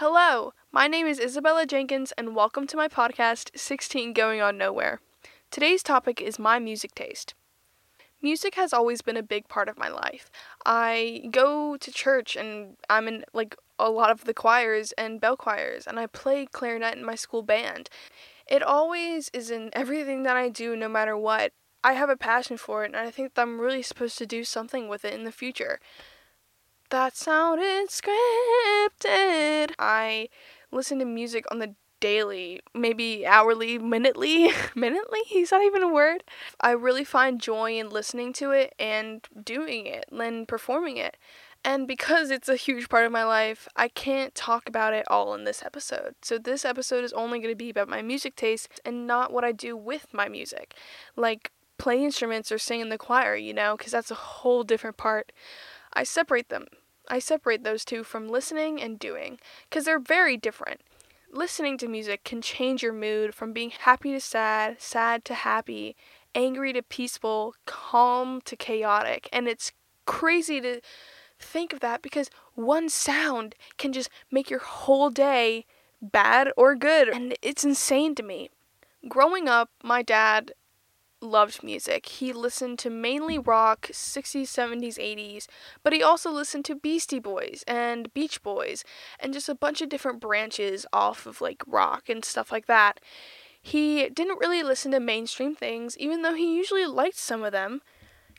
Hello, my name is Isabella Jenkins, and welcome to my podcast, 16 Going On Nowhere. Today's topic is my music taste. Music has always been a big part of my life. I go to church and I'm in like a lot of the choirs and bell choirs, and I play clarinet in my school band. It always is in everything that I do, no matter what. I have a passion for it, and I think that I'm really supposed to do something with it in the future. That sounded scripted. I listen to music on the daily, maybe hourly, minutely. minutely? Is that even a word? I really find joy in listening to it and doing it and performing it. And because it's a huge part of my life, I can't talk about it all in this episode. So this episode is only going to be about my music taste and not what I do with my music. Like play instruments or sing in the choir, you know, because that's a whole different part. I separate them. I separate those two from listening and doing because they're very different. Listening to music can change your mood from being happy to sad, sad to happy, angry to peaceful, calm to chaotic. And it's crazy to think of that because one sound can just make your whole day bad or good. And it's insane to me. Growing up, my dad loved music. He listened to mainly rock, 60s, 70s, 80s, but he also listened to Beastie Boys and Beach Boys and just a bunch of different branches off of like rock and stuff like that. He didn't really listen to mainstream things, even though he usually liked some of them.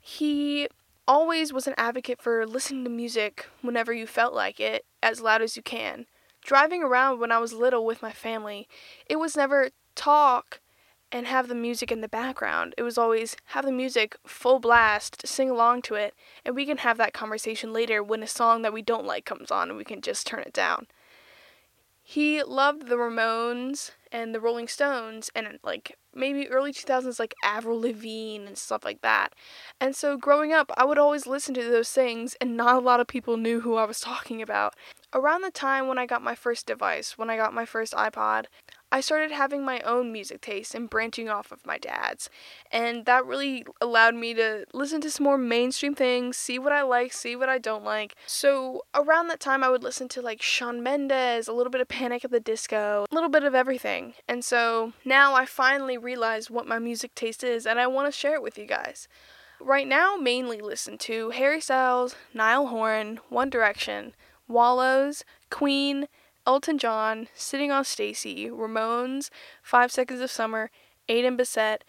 He always was an advocate for listening to music whenever you felt like it, as loud as you can. Driving around when I was little with my family, it was never talk and have the music in the background. It was always have the music full blast, sing along to it, and we can have that conversation later when a song that we don't like comes on and we can just turn it down. He loved the Ramones and the Rolling Stones and like maybe early 2000s like Avril Lavigne and stuff like that. And so growing up, I would always listen to those things and not a lot of people knew who I was talking about. Around the time when I got my first device, when I got my first iPod, I started having my own music taste and branching off of my dad's. And that really allowed me to listen to some more mainstream things, see what I like, see what I don't like. So around that time, I would listen to like Shawn Mendes, a little bit of Panic at the Disco, a little bit of everything. And so now I finally realize what my music taste is and I want to share it with you guys. Right now, mainly listen to Harry Styles, Niall Horan, One Direction, Wallows, Queen, Elton John, Sitting On Stacie, Ramones, Five Seconds of Summer, Aiden Bissett,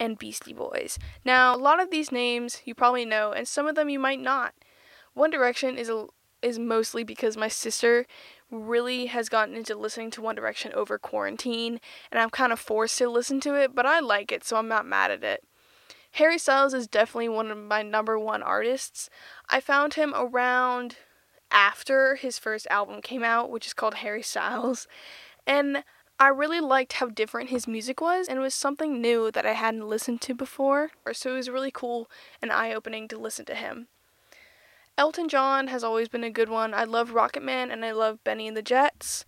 and Beastie Boys. Now, a lot of these names you probably know, and some of them you might not. One Direction is a, is mostly because my sister really has gotten into listening to One Direction over quarantine, and I'm kind of forced to listen to it, but I like it, so I'm not mad at it. Harry Styles is definitely one of my number one artists. I found him around after his first album came out, which is called Harry Styles. And I really liked how different his music was, and it was something new that I hadn't listened to before. So it was really cool and eye opening to listen to him. Elton John has always been a good one. I love Rocket Man and I love Bennie and the Jets.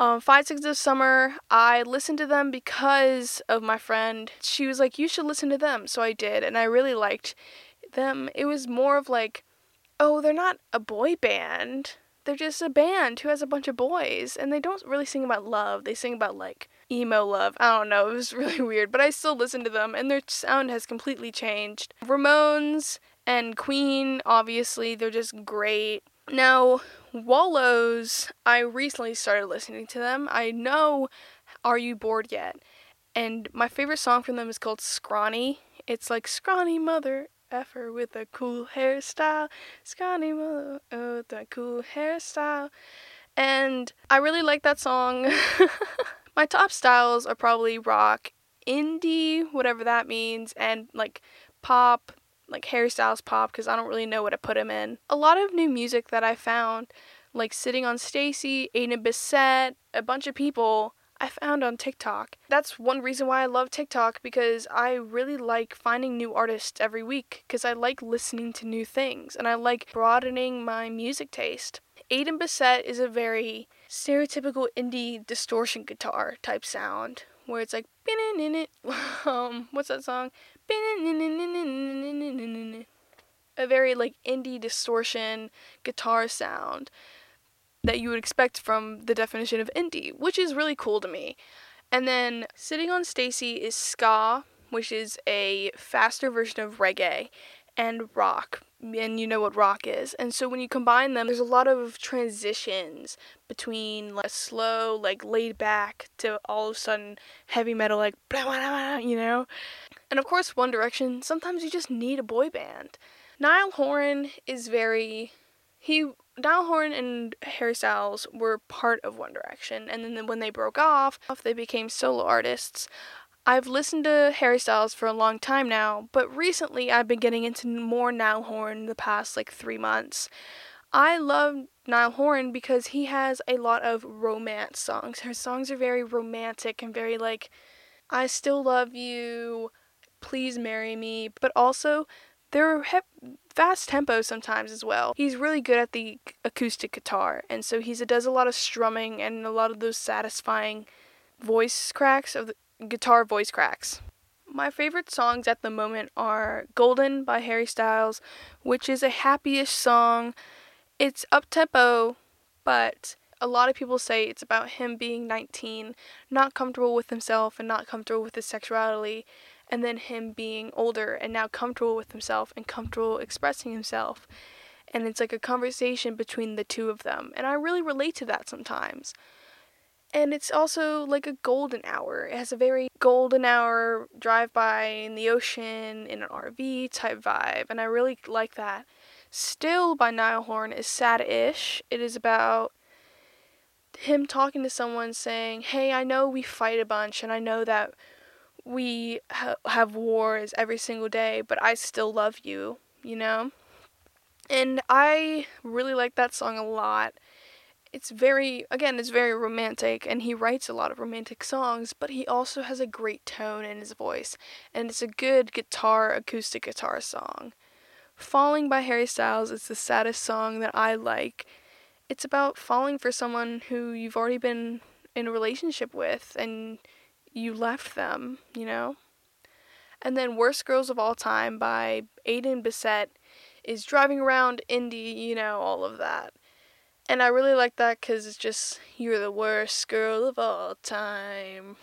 Um, Five Seconds of Summer, I listened to them because of my friend. She was like, You should listen to them. So I did, and I really liked them. It was more of like oh, they're not a boy band. They're just a band who has a bunch of boys, and they don't really sing about love. They sing about like emo love. I don't know. It was really weird, but I still listen to them, and their sound has completely changed. Ramones and Queen, obviously, they're just great. Now, Wallows, I recently started listening to them. I know Are You Bored Yet? And my favorite song from them is called Scrawny. It's like Scrawny Mother effer with a cool hairstyle. Scotty Miller with a cool hairstyle. And I really like that song. My top styles are probably rock, indie, whatever that means, and like pop, like hairstyles pop, because I don't really know what to put them in. A lot of new music that I found, like Sitting On Stacie, Aiden Bissett, a bunch of people I found on TikTok. That's one reason why I love TikTok because I really like finding new artists every week because I like listening to new things and I like broadening my music taste. Aiden Bissett is a very stereotypical indie distortion guitar type sound where it's like um what's that song? A very like indie distortion guitar sound that you would expect from the definition of indie, which is really cool to me. And then sitting On Stacie is ska, which is a faster version of reggae, and rock. And you know what rock is. And so when you combine them, there's a lot of transitions between like slow, like laid back to all of a sudden heavy metal, like blah, blah, blah, you know? And of course, One Direction, sometimes you just need a boy band. Niall Horan is very. He Niall Horan and Harry Styles were part of One Direction, and then when they broke off, they became solo artists. I've listened to Harry Styles for a long time now, but recently I've been getting into more Niall Horan the past like three months. I love Niall Horan because he has a lot of romance songs. Her songs are very romantic and very like, I still love you, please marry me, but also they're he- fast tempo sometimes as well. He's really good at the acoustic guitar, and so he does a lot of strumming and a lot of those satisfying voice cracks of the guitar voice cracks. My favorite songs at the moment are Golden by Harry Styles, which is a happyish song. It's up tempo, but a lot of people say it's about him being 19, not comfortable with himself and not comfortable with his sexuality, and then him being older and now comfortable with himself and comfortable expressing himself. And it's like a conversation between the two of them. And I really relate to that sometimes. And it's also like a golden hour. It has a very golden hour drive by in the ocean in an RV type vibe. And I really like that. Still by Niall Horan is sad ish. It is about him talking to someone saying, Hey, I know we fight a bunch and I know that we ha- have wars every single day, but I still love you, you know? And I really like that song a lot. It's very, again, it's very romantic, and he writes a lot of romantic songs, but he also has a great tone in his voice, and it's a good guitar, acoustic guitar song. Falling by Harry Styles is the saddest song that I like. It's about falling for someone who you've already been in a relationship with, and you left them, you know? And then Worst Girls of All Time by Aiden Bissett is driving around Indy, you know, all of that. And I really like that because it's just, you're the worst girl of all time.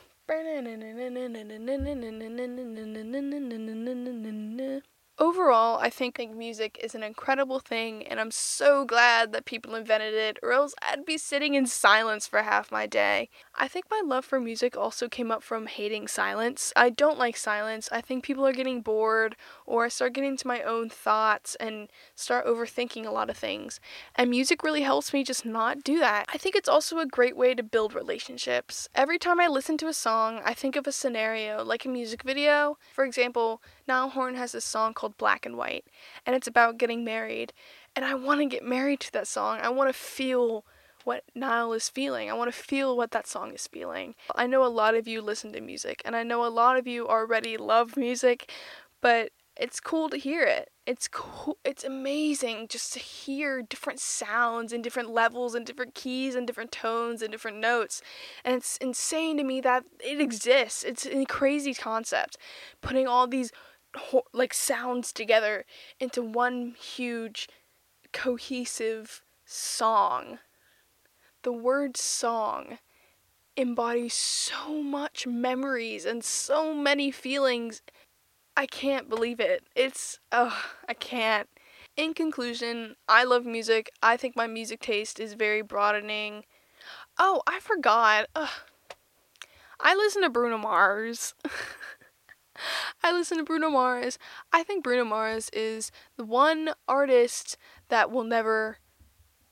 Overall, I think music is an incredible thing, and I'm so glad that people invented it, or else I'd be sitting in silence for half my day. I think my love for music also came up from hating silence. I don't like silence. I think people are getting bored, or I start getting into my own thoughts and start overthinking a lot of things. And music really helps me just not do that. I think it's also a great way to build relationships. Every time I listen to a song, I think of a scenario, like a music video. For example, Niall Horan has this song called Black and White, and it's about getting married. And I want to get married to that song. I want to feel what Niall is feeling. I want to feel what that song is feeling. I know a lot of you listen to music, and I know a lot of you already love music, but it's cool to hear it. It's cool. It's amazing just to hear different sounds and different levels and different keys and different tones and different notes. And it's insane to me that it exists. It's a crazy concept. Putting all these like sounds together into one huge cohesive song. The word song embodies so much memories and so many feelings I can't believe it. It's, ugh, I can't. In conclusion, I love music. I think my music taste is very broadening. Oh, I forgot. Ugh. I listen to Bruno Mars. I listen to Bruno Mars. I think Bruno Mars is the one artist that will never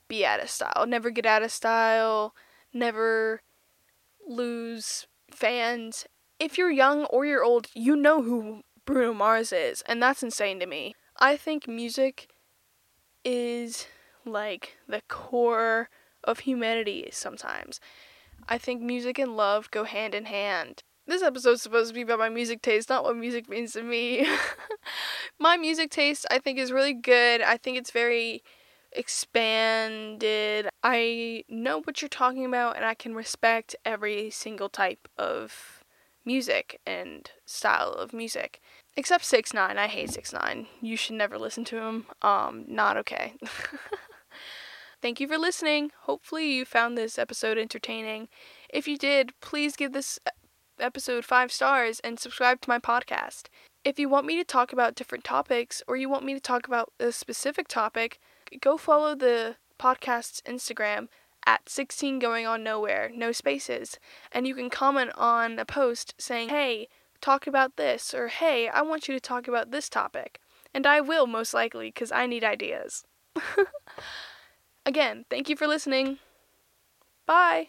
be out of style, never get out of style, never lose fans. If you're young or you're old, you know who Bruno Mars is, and that's insane to me. I think music is like the core of humanity sometimes. I think music and love go hand in hand. This episode's supposed to be about my music taste, not what music means to me. my music taste, I think, is really good. I think it's very expanded. I know what you're talking about, and I can respect every single type of music and style of music. Except six nine. I hate six nine. You should never listen to him. Um, not okay. Thank you for listening. Hopefully, you found this episode entertaining. If you did, please give this episode five stars and subscribe to my podcast. If you want me to talk about different topics or you want me to talk about a specific topic, go follow the podcast's Instagram at 16 going on nowhere, no spaces, and you can comment on a post saying, "Hey, talk about this," or "Hey, I want you to talk about this topic." And I will most likely cuz I need ideas. Again, thank you for listening. Bye.